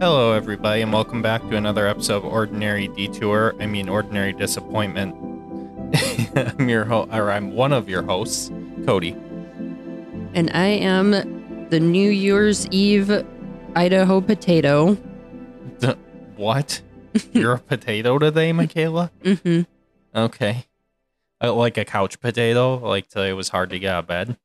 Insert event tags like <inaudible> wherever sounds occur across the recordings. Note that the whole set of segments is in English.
Hello, everybody, and welcome back to another episode of Ordinary Detour. I mean, Ordinary Disappointment. <laughs> I'm your ho- or I'm one of your hosts, Cody. And I am the New Year's Eve Idaho potato. D- what? <laughs> You're a potato today, Michaela? hmm Okay. Uh, like a couch potato, like today was hard to get out of bed.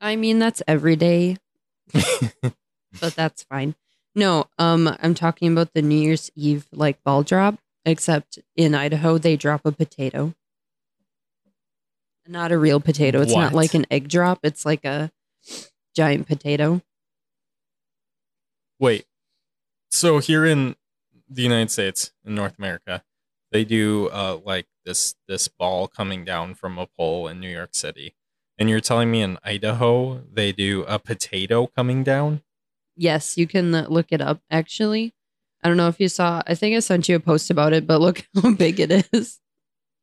I mean, that's every day, <laughs> but that's fine. No, um, I'm talking about the New Year's Eve like ball drop, except in Idaho they drop a potato. Not a real potato. It's not What? like an egg drop. It's like a giant potato. Wait. So here in the United States, in North America, they do uh like this this ball coming down from a pole in New York City. And you're telling me in Idaho they do a potato coming down? Yes, you can look it up. Actually, I don't know if you saw. I think I sent you a post about it, but look <laughs> how big it is.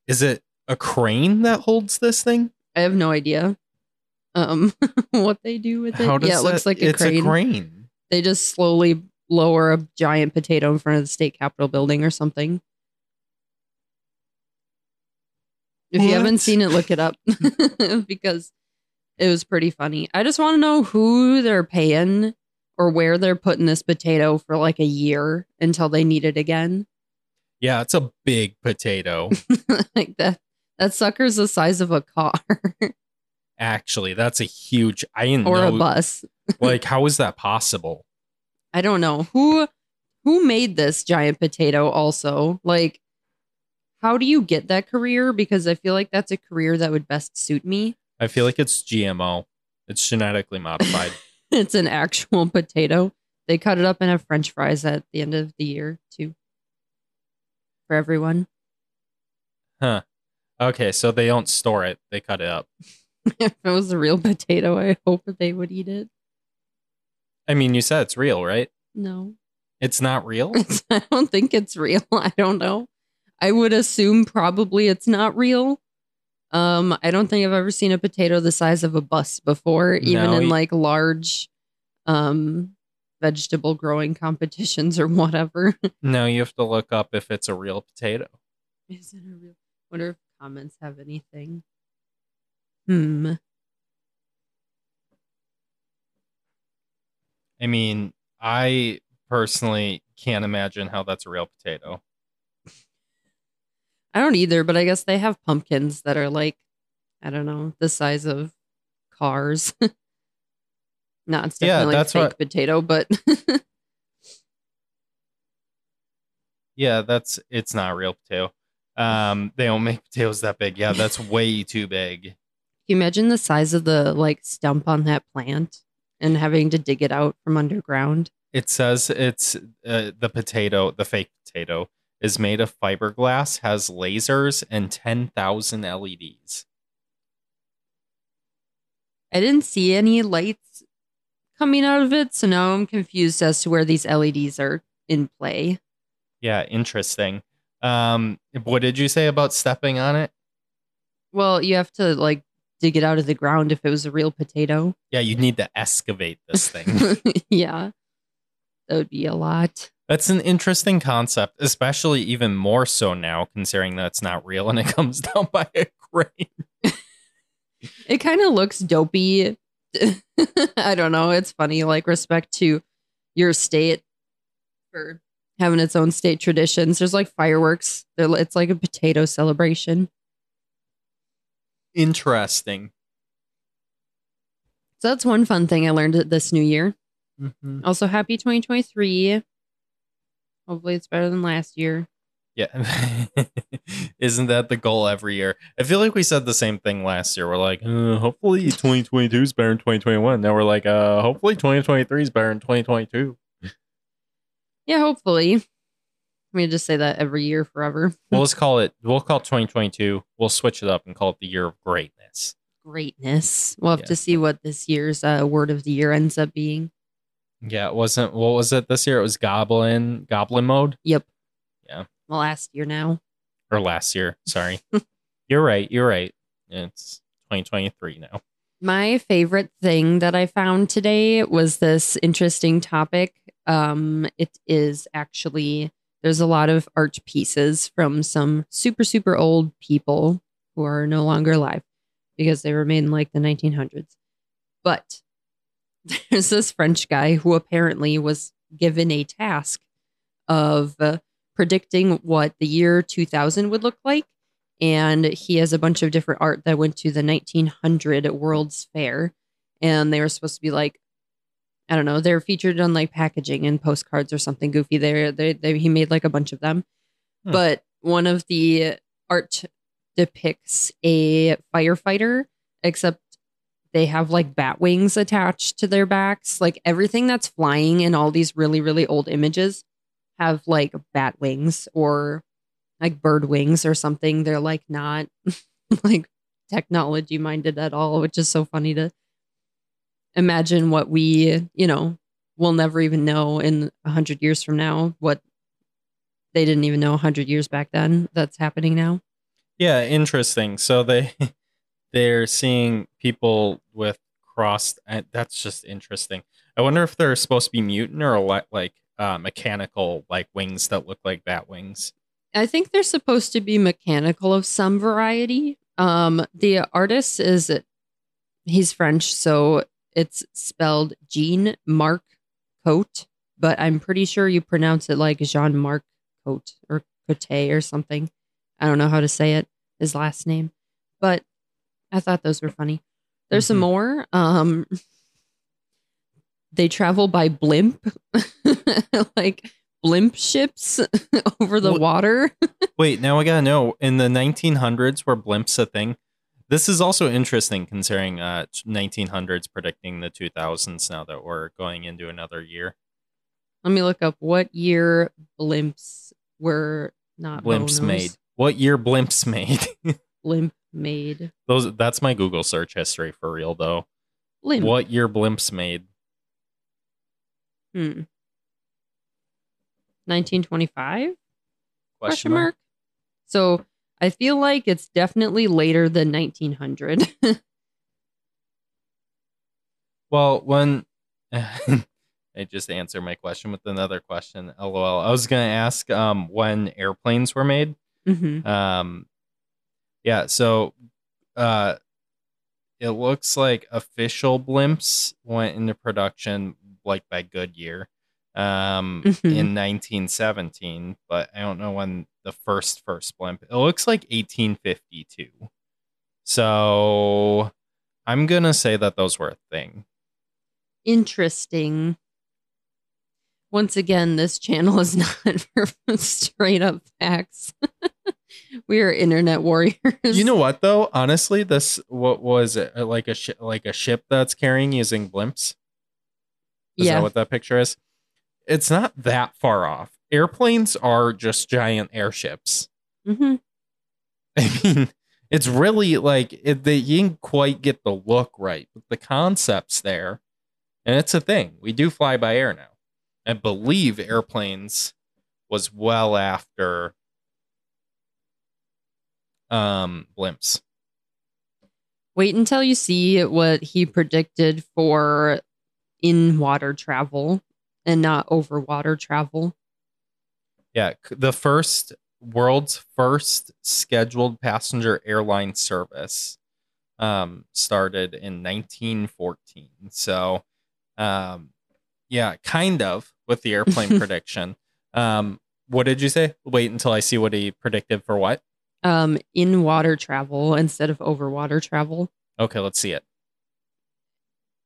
Is it a crane that holds this thing? I have no idea um <laughs> what they do with it. Yeah, it looks that- like a it's crane. a crane. They just slowly lower a giant potato in front of the state capitol building or something. If you haven't seen it, look it up <laughs> because it was pretty funny. I just want to know who they're paying or where they're putting this potato for like a year until they need it again. Yeah, it's a big potato. <laughs> like that that sucker's the size of a car Actually, that's a huge I didn't or a bus. <laughs> like how is that possible? I don't know who who made this giant potato also. Like how do you get that career because I feel like that's a career that would best suit me. I feel like it's GMO. It's genetically modified. <laughs> <laughs> It's an actual potato. They cut it up and have french fries at the end of the year too. For everyone. huh. Okay, so they don't store it. They cut it up. <laughs> if it was a real potato, I hope that they would eat it. I mean, you said it's real, right? No. It's not real? <laughs> I don't think it's real. I don't know. I would assume probably it's not real. Um, I don't think I've ever seen a potato the size of a bus before, even No, in like large um vegetable growing competitions or whatever. <laughs> no, you have to look up if it's a real potato. Is it a real wonder if comments have anything? Hmm. I mean, I personally can't imagine how that's a real potato. I don't either, but I guess they have pumpkins that are like, I don't know, the size of cars. <laughs> Not it's Yeah, definitely that's a fake what- potato, but <laughs> Yeah, that's it's not real potato. Um, they don't make potatoes that big. Yeah, that's way too big. Can you imagine the size of the like stump on that plant and having to dig it out from underground? It says it's uh, the potato, the fake potato, is made of fiberglass, has lasers, and ten thousand E LEDs. I didn't see any lights coming out of it, so now I'm confused as to where these LEDs are in play. Yeah, interesting. Um, what did you say about stepping on it? Well, you have to like dig it out of the ground if it was a real potato. Yeah, you'd need to excavate this thing. <laughs> yeah. That would be a lot. That's an interesting concept, especially even more so now, considering that it's not real and it <laughs> comes down by a crane. It kind of looks dopey. <laughs> I don't know. It's funny, like respect to your state for having its own state traditions. There's like fireworks. It's like a potato celebration. Interesting. So that's one fun thing I learned this new year. Mhm. Also, happy 2023. Hopefully, it's better than last year. Yeah. <laughs> Isn't that the goal every year? I feel like we said the same thing last year. We're like, uh, hopefully 2022 is better than 2021. Now we're like, uh, hopefully 2023 is better than 2022. Yeah, hopefully. We just say that every year forever. <laughs> Well, let's call it, we'll call it 2022. We'll switch it up and call it the year of greatness. Greatness. We'll have Yeah. to see what this year's uh, word of the year ends up being. Yeah, it wasn't, what was it this year? It was Goblin, Goblin mode Yep. Yeah. Well, last year now. or last year. Sorry. <laughs> you're right. You're right. It's 2023 now. My favorite thing that I found today was this interesting topic Um, it is actually there's a lot of art pieces from some super super old people who are no longer alive because they were made in like the 1900s. But <laughs> there's this French guy who apparently was given a task of uh, predicting what the year 2000 would look like. And he has a bunch of different art that went to the 1900 World's Fair. And they were supposed to be like, I don't know, they're featured on like packaging and postcards or something goofy. There, they, they, he made like a bunch of them. Hmm. But one of the art depicts a firefighter, except they have like bat wings attached to their backs. Like everything that's flying in all these really, really old images have like bat wings or like bird wings or something. They're like not <laughs> like technology minded at all, which is so funny to imagine what we, you know, will never even know in a hundred years from now what they didn't even know a hundred years back then that's happening now. Yeah, interesting. So they <laughs> they're seeing people with crossed. and That's just interesting. I wonder if they're supposed to be mutant or li- like uh, mechanical, like wings that look like bat wings. I think they're supposed to be mechanical of some variety. Um, the artist is he's French, so it's spelled Jean Marc Cote, but I'm pretty sure you pronounce it like Jean Marc Cote or Cote or something. I don't know how to say it, his last name, but I thought those were funny. There's some Mhm. more. Um, they travel by blimp, <laughs> like blimp ships <laughs> over the What- water. <laughs> Wait, now I gotta know. In the 1900s, were blimps a thing? This is also interesting considering uh, 1900s predicting the 2000s. Now that we're going into another year, Let me look up what year blimps were not blimps made. What year blimps made? Blimp made. Those that's my Google search history for real though. Blimp. What year blimps made? Hmm. 1925? Question mark. So I feel like it's definitely later than 1900. <laughs> Well, when <laughs> I just answer my question with another question. LOL. I was gonna ask um when airplanes were made. Mhm. Um, yeah. So, uh, it looks like official blimps went into production like by Goodyear, um, Mhm. in 1917. But I don't know when the first first blimp. It looks like 1852. So, I'm gonna say that those were a thing. Interesting. Once again, this channel is <laughs> not for straight up facts. <laughs> we are internet warriors. You know what though? Honestly, this what was it uh, like a shi like a ship that's carrying using blimps? Is yeah. that what that picture is? It's not that far off. Airplanes are just giant airships. hmm <laughs> I mean, it's really like it, they you didn't quite get the look right, but the concept's there, and it's a thing. We do fly by air now. I believe airplanes was well after um blimps. Wait until you see what he predicted for in water travel and not over water travel. Yeah, the first world's first scheduled passenger airline service um, started in 1914. So, um, yeah, kind of with the airplane <laughs> prediction. Um, what did you say? Wait until I see what he predicted for what? Um, in water travel instead of over water travel. Okay, let's see it.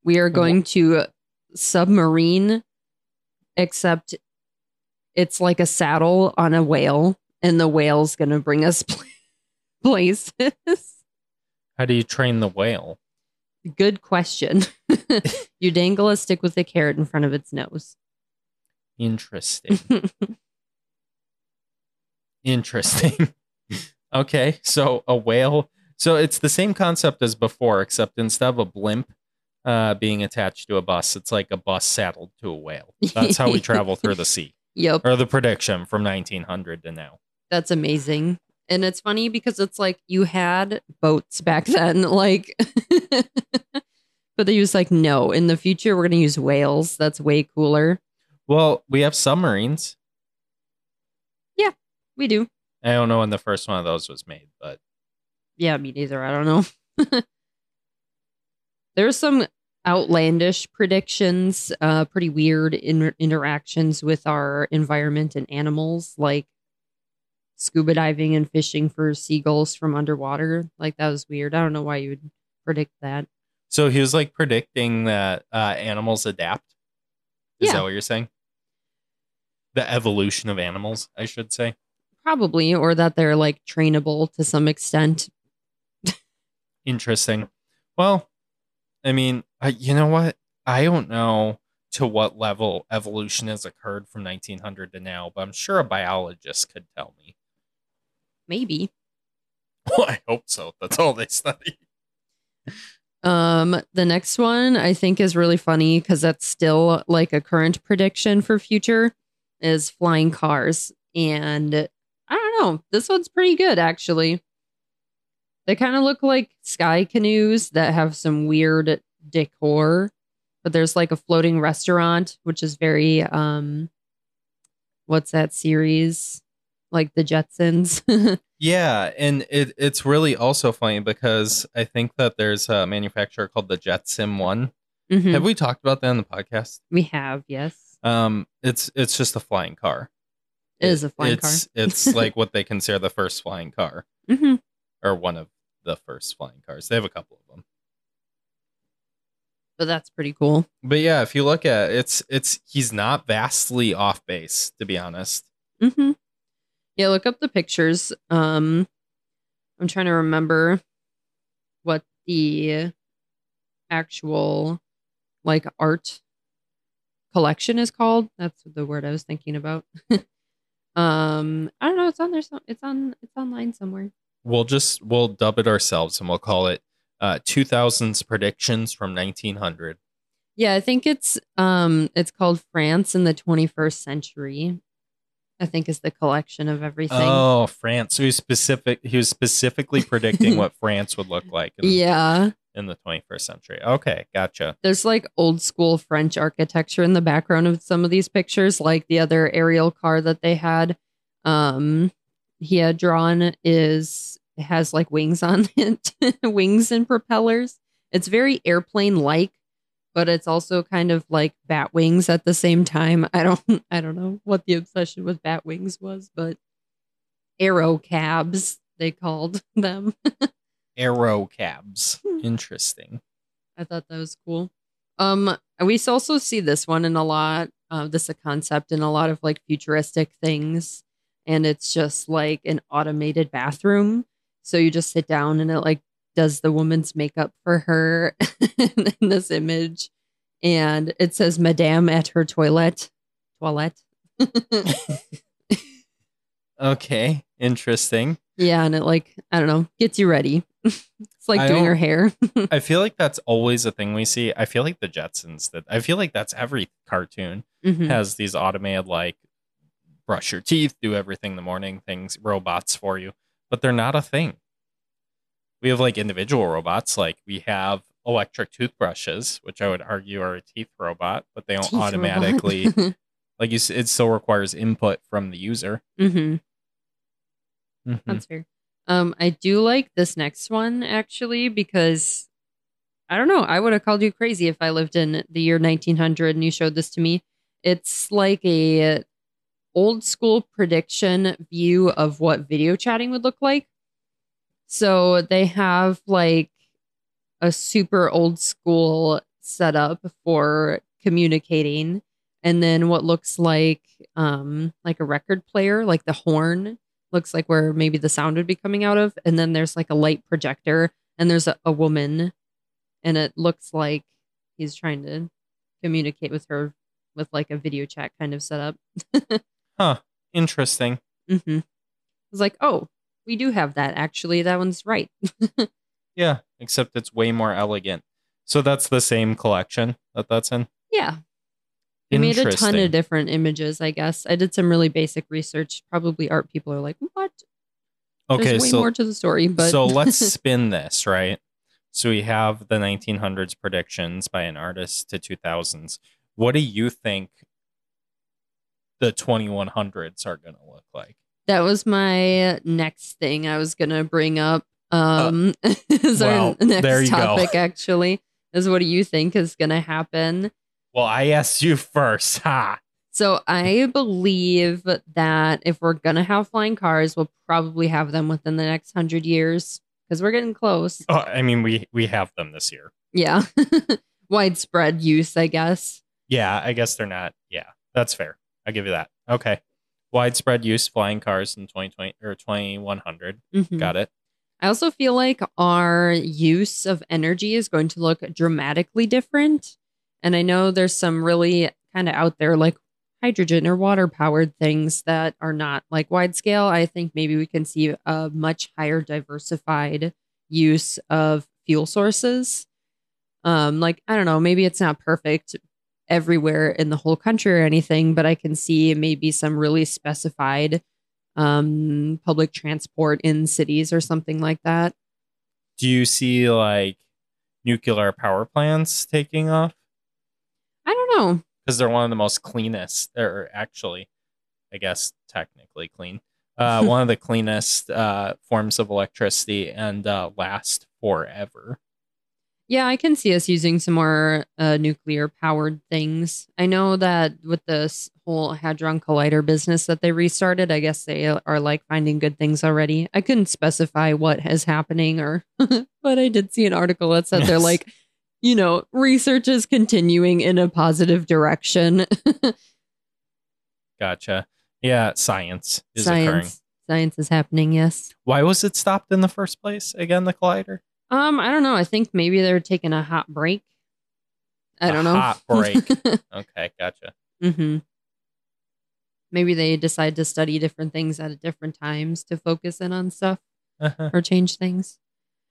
We are going to submarine, except it's like a saddle on a whale, and the whale's going to bring us <laughs> places. How do you train the whale? Good question. <laughs> <laughs> you dangle a stick with a carrot in front of its nose. Interesting. Interesting. <laughs> okay, so a whale. So it's the same concept as before, except instead of a blimp uh, being attached to a bus, it's like a bus saddled to a whale. That's how we travel through the sea, <laughs> Yep. or the prediction from 1900 to now. That's amazing. And it's funny because it's like you had boats back then, like, but they use like, no, in the future, we're going to use whales. That's way cooler. Well, we have submarines. Yeah, we do. I don't know when the first one of those was made, but Yeah, me neither. I don't know. <laughs> There's some outlandish predictions, uh, pretty weird in- interactions with our environment and animals, like scuba diving and fishing for seagulls from underwater. Like that was weird. I don't know why you would predict that. So he was like predicting that uh, animals adapt. Is Yeah. that what you're saying? The evolution of animals, I should say. Probably, or that they're like trainable to some extent. Interesting. Well, I mean, I, you know what? I don't know to what level evolution has occurred from 1900 to now, but I'm sure a biologist could tell me. Maybe. <laughs> Well, I hope so. That's all they study. Um, the next one I think is really funny because that's still like a current prediction for future is flying cars. And I don't know, this one's pretty good actually. They kind of look like sky canoes that have some weird decor, but there's like a floating restaurant, which is very um what's that series? Like the Jetsons. <laughs> Yeah, and it it's really also funny because I think that there's a manufacturer called the Jetson One. Mhm. Have we talked about that in the podcast? We have, yes. Um, it's it's just a flying car. It is a flying it's, car. It's <laughs> like what they consider the first flying car, hmm or one of the first flying cars. They have a couple of them. But that's pretty cool. But yeah, if you look at it, it's it's he's not vastly off base, to be honest. hmm Yeah, look up the pictures. Um, I'm trying to remember what the actual like art collection is called. That's the word I was thinking about. <laughs> um, I don't know. It's on there. So it's on. It's online somewhere. We'll just we'll dub it ourselves and we'll call it uh 2000s predictions from 1900. Yeah, I think it's um, it's called France in the 21st century. I think is the collection of everything. Oh, France. So he was specific. He was specifically predicting what <laughs> France would look like in, yeah. in the 21st century. Okay, gotcha. There's like old school French architecture in the background of some of these pictures, like the other aerial car that they had. Um, he had drawn is has like wings on <laughs> it, wings and propellers. It's very airplane like, but it's also kind of like bat wings at the same time. <laughs> I don't, I don't know what the obsession with bat wings was, but aero cabs they called <laughs> them. aero cabs. Hmm. Interesting. I thought that was cool. Um, we also see this one in a lot. Uh, this a concept in a lot of like futuristic things, and it's just like an automated bathroom. So you just sit down and it like does the woman's makeup for her <laughs> in this image, and it says "Madame at her toilet." Toilet. <laughs> Okay, interesting. yeah, and it like I don't know gets you ready. <laughs> it's like I doing her hair. I feel like that's always a thing we see. I feel like the Jetsons that I feel like that's every cartoon Mhm. has these automated like brush your teeth, do everything in the morning things, robots for you, but they're not a thing. We have like individual robots, like we have electric toothbrushes, which I would argue are a teeth robot, but they don't Teeth automatically <laughs> like you. It still requires input from the user. Mhm. Mhm. That's fair. Um, I do like this next one actually because I don't know. I would have called you crazy if I lived in the year 1900 and you showed this to me. It's like a old school prediction view of what video chatting would look like. So they have like a super old school setup for communicating and then what looks like um like a record player like the horn looks like where maybe the sound would be coming out of and then there's like a light projector and there's a, a woman and it looks like he's trying to communicate with her with like a video chat kind of setup <laughs> Huh. Interesting. mm-hmm. it's like oh we do have that actually that one's right <laughs> Yeah, except it's way more elegant. So that's the same collection that that's in. yeah I made a ton of different images i guess i did some really basic research probably art people are like what Okay, there's way so more to the story but so let's <laughs> spin this, right? So we have the 1900s predictions by an artist to 2000s. What do you think the 2100s are going to look like. That was my next thing I was gonna bring up. Um, <laughs> is well, our next you go. topic actually is what do you think is gonna happen? Well, I asked you first. Ha. So I believe that if we're gonna have flying cars, we'll probably have them within the next hundred years because we're getting close. Oh, I mean, we we have them this year. Yeah, <laughs> widespread use, I guess. Yeah, I guess they're not. Yeah, that's fair. I'll give you that. Okay. Widespread use flying cars in 2020 or 2100. Mhm. Got it. I also feel like our use of energy is going to look dramatically different. And I know there's some really kind of out there like hydrogen or water powered things that are not like wide scale. I think maybe we can see a much higher diversified use of fuel sources. Um, like, I don't know, maybe it's not perfect everywhere in the whole country or anything, but I can see maybe some really specified um public transport in cities or something like that. Do you see like nuclear power plants taking off? I don't know. Because they're one of the most cleanest. They're actually, I guess, technically clean. Uh, <laughs> one of the cleanest uh, forms of electricity and uh, last forever. Yeah, I can see us using some more uh, nuclear powered things. I know that with this whole Hadron Collider business that they restarted, I guess they are like finding good things already. I couldn't specify what is happening or, <laughs> but I did see an article that said they're like, you know, research is continuing in a positive direction. <laughs> Gotcha. Yeah, science is occurring. Science, science is happening. Yes. Why was it stopped in the first place? Again, the collider. Um, I don't know. I think maybe they're taking a hot break. I A don't know. hot break. <laughs> Okay, gotcha. Mm hmm Maybe they decide to study different things at different times to focus in on stuff Uh-huh. or change things.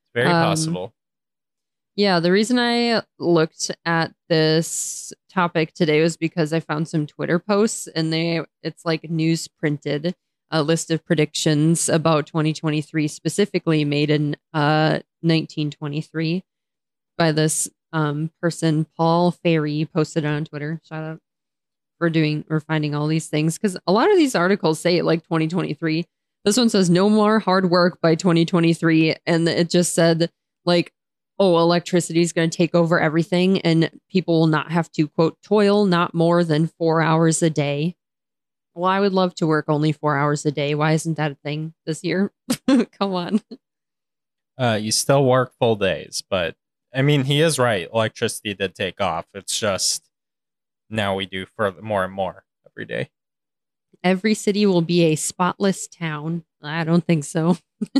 It's very Um, possible. Yeah, the reason I looked at this topic today was because I found some Twitter posts and they it's like news printed a list of predictions about 2023 specifically made in uh 1923 by this um person Paul Fairie posted on Twitter. Shout out for doing or finding all these things cuz a lot of these articles say it like 2023. This one says no more hard work by 2023 and it just said like oh, electricity is going to take over everything and people will not have to, quote, toil not more than four hours a day. Well, I would love to work only four hours a day. Why isn't that a thing this year? <laughs> Come on. Uh, you still work full days, but I mean, he is right. Electricity did take off. It's just now we do further more and more every day. Every city will be a spotless town. I don't think so. <laughs>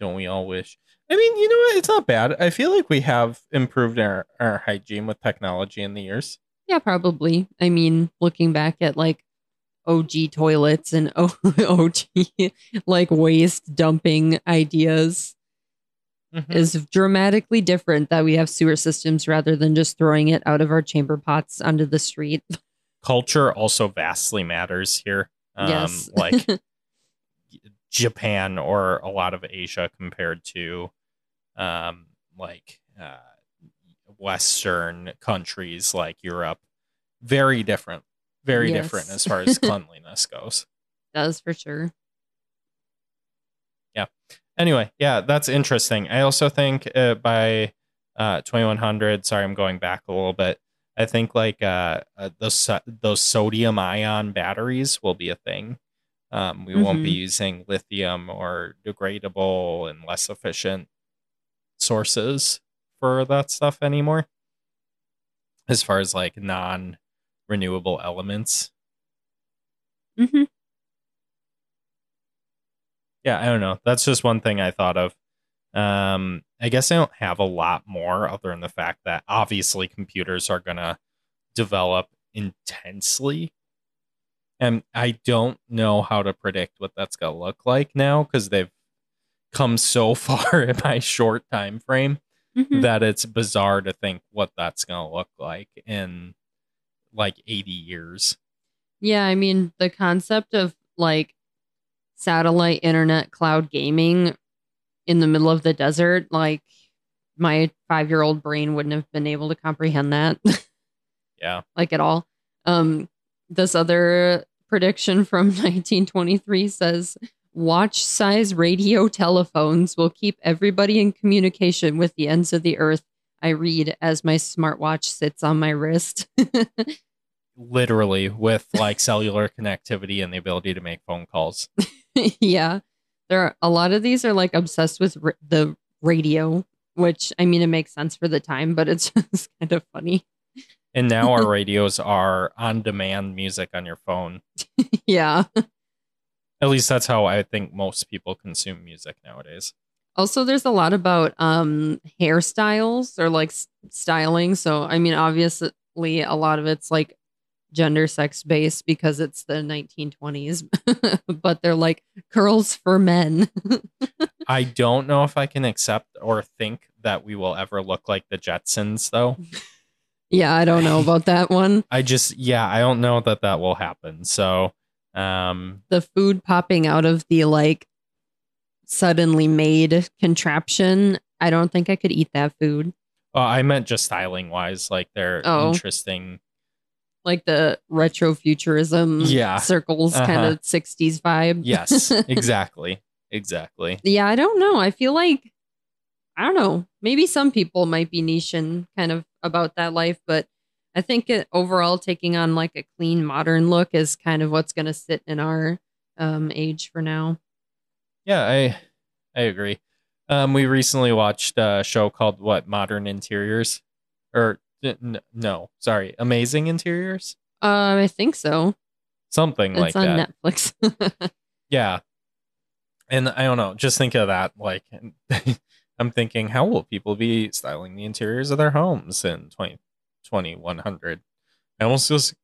Don't we all wish? I mean, you know what? It's not bad. I feel like we have improved our, our hygiene with technology in the years. Yeah, probably. I mean, looking back at like OG toilets and <laughs> O- OG like waste dumping ideas, Mhm. is dramatically different that we have sewer systems rather than just throwing it out of our chamber pots onto the street. <laughs> Culture also vastly matters here. Um, yes. like <laughs> Japan or a lot of Asia compared to um, like uh, Western countries like Europe. Very different. Very Yes. different as far as <laughs> cleanliness goes. does for sure. Yeah. Anyway, yeah, that's interesting. I also think uh, by uh, 2100, sorry, I'm going back a little bit. I think like uh, uh, those those sodium ion batteries will be a thing. Um, we won't be using lithium or degradable and less efficient sources for that stuff anymore. As far as like non renewable elements, hmm yeah, I don't know. That's just one thing I thought of. Um, I guess I don't have a lot more other than the fact that obviously computers are gonna develop intensely. And I don't know how to predict what that's gonna look like now because they've come so <laughs> far in my short time frame hmm that it's bizarre to think what that's gonna look like in like 80 years. Yeah, I mean, the concept of like satellite internet cloud gaming in the middle of the desert, like my five year old brain wouldn't have been able to comprehend that <laughs> Yeah. like at all. Um, this other prediction from <laughs> 1923 says watch size radio <laughs> telephones will keep everybody in communication with the ends of the earth. I read as my smartwatch sits on my wrist. <laughs> Literally, with like cellular connectivity and the ability to make phone calls. <laughs> yeah. There are a lot of these are like obsessed with r- the radio, which I mean, it makes sense for the time, but it's just kind of funny. And now our radios are on demand music on your phone. yeah. At least that's how I think most people consume music nowadays. Also, there's a lot about um hairstyles or like styling. So, I mean, obviously, a lot of it's like gender sex based because it's the 1920s, <laughs> but they're like curls for men. <laughs> I don't know if I can accept or think that we will ever look like the Jetsons, though. <laughs> yeah, I don't know about that one. I just, yeah, I don't know that that will happen. So, um, The food popping out of the like suddenly made contraption. I don't think I could eat that food. well, I meant just styling wise, like they're Oh. interesting. Like the retro futurism Yeah. circles kind Uh-huh. of 60s vibe. Yes, <laughs> exactly, exactly. Yeah, I don't know. I feel like I don't know. Maybe some people might be niche and kind of about that life, but I think it, overall taking on like a clean modern look is kind of what's going to sit in our um, age for now. Yeah, I, I agree. Um, we recently watched a show called what Modern Interiors, or n- no, sorry, Amazing Interiors, Um, I think so. something It's like on that. Netflix. <laughs> Yeah. And I don't know, just think of that. Like, <laughs> I'm thinking, how will people be styling the interiors of their homes in 20, 2100? I almost just,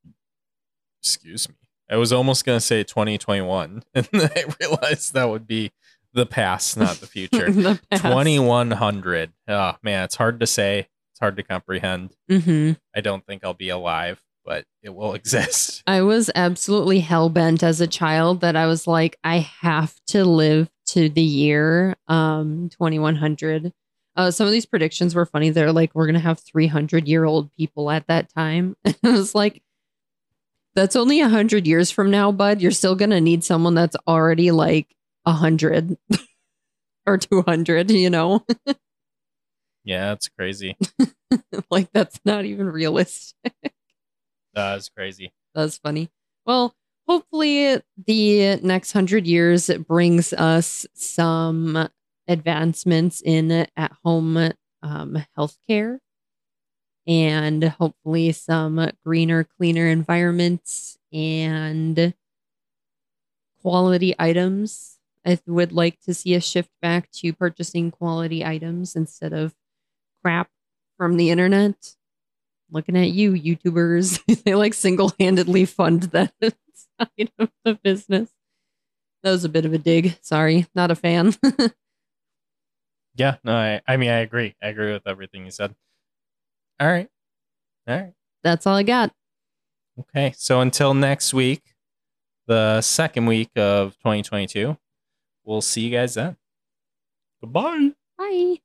excuse me. I was almost going to say 2021. <laughs> And then I realized that would be the past, not the future. <laughs> The 2100. Oh, man, it's hard to say. It's hard to comprehend. Mhm. I don't think I'll be alive, but it will <laughs> exist. I was absolutely hell bent as a child that I was like, I have to live to the year um 2100. Uh, some of these predictions were funny. They're like, we're gonna have 300 year old people at that time. <laughs> it was like, that's only a hundred years from now, bud. You're still gonna need someone that's already like a hundred <laughs> or 200. You know, <laughs> Yeah, it's crazy. like that's not even realistic. That's crazy. That's funny. Well, hopefully the next hundred years brings us some advancements in at home um, healthcare and hopefully some greener, cleaner environments and quality items. I would like to see a shift back to purchasing quality items instead of crap from the internet looking at you, YouTubers. <laughs> they like single handedly fund that <laughs> side of the business. That was a bit of a dig. Sorry, not a fan. <laughs> Yeah, no, I, I mean, I agree. I agree with everything you said. All right. All right. That's all I got. Okay. So until next week, the second week of 2022, we'll see you guys then. Goodbye. Bye.